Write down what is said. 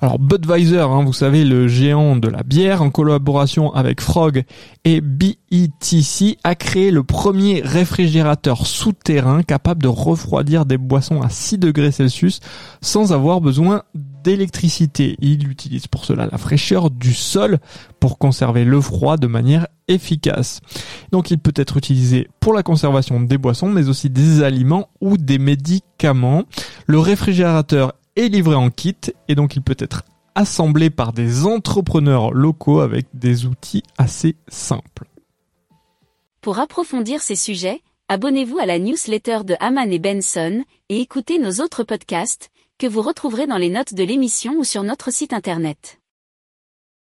Alors Budweiser, hein, vous savez, le géant de la bière, en collaboration avec Frog et BETC, a créé le premier réfrigérateur souterrain capable de refroidir des boissons à 6 degrés Celsius sans avoir besoin d'électricité. Il utilise pour cela la fraîcheur du sol pour conserver le froid de manière efficace. Donc il peut être utilisé pour la conservation des boissons, mais aussi des aliments ou des médicaments. Le réfrigérateur est livré en kit et donc il peut être assemblé par des entrepreneurs locaux avec des outils assez simples. Pour approfondir ces sujets, abonnez-vous à la newsletter de Haman et Benson et écoutez nos autres podcasts que vous retrouverez dans les notes de l'émission ou sur notre site internet.